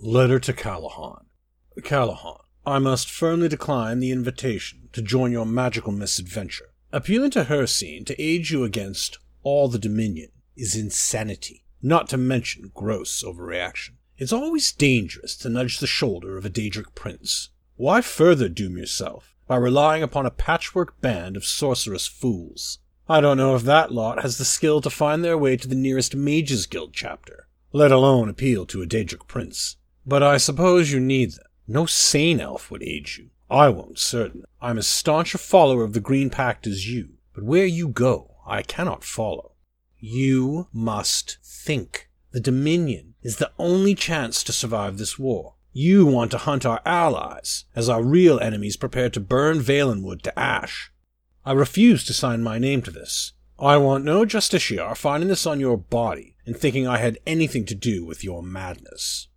Letter to Callahan. Callahan, I must firmly decline the invitation to join your magical misadventure. Appealing to Hircine to aid you against all the Dominion is insanity, not to mention gross overreaction. It's always dangerous to nudge the shoulder of a Daedric prince. Why further doom yourself by relying upon a patchwork band of sorcerous fools? I don't know if that lot has the skill to find their way to the nearest Mages Guild chapter, let alone appeal to a Daedric prince. But I suppose you need them. No sane elf would aid you. I won't, certainly. I'm as staunch a follower of the Green Pact as you, but where you go, I cannot follow. You must think. The Dominion is the only chance to survive this war. You want to hunt our allies, as our real enemies prepare to burn Valenwood to ash. I refuse to sign my name to this. I want no justiciar finding this on your body and thinking I had anything to do with your madness.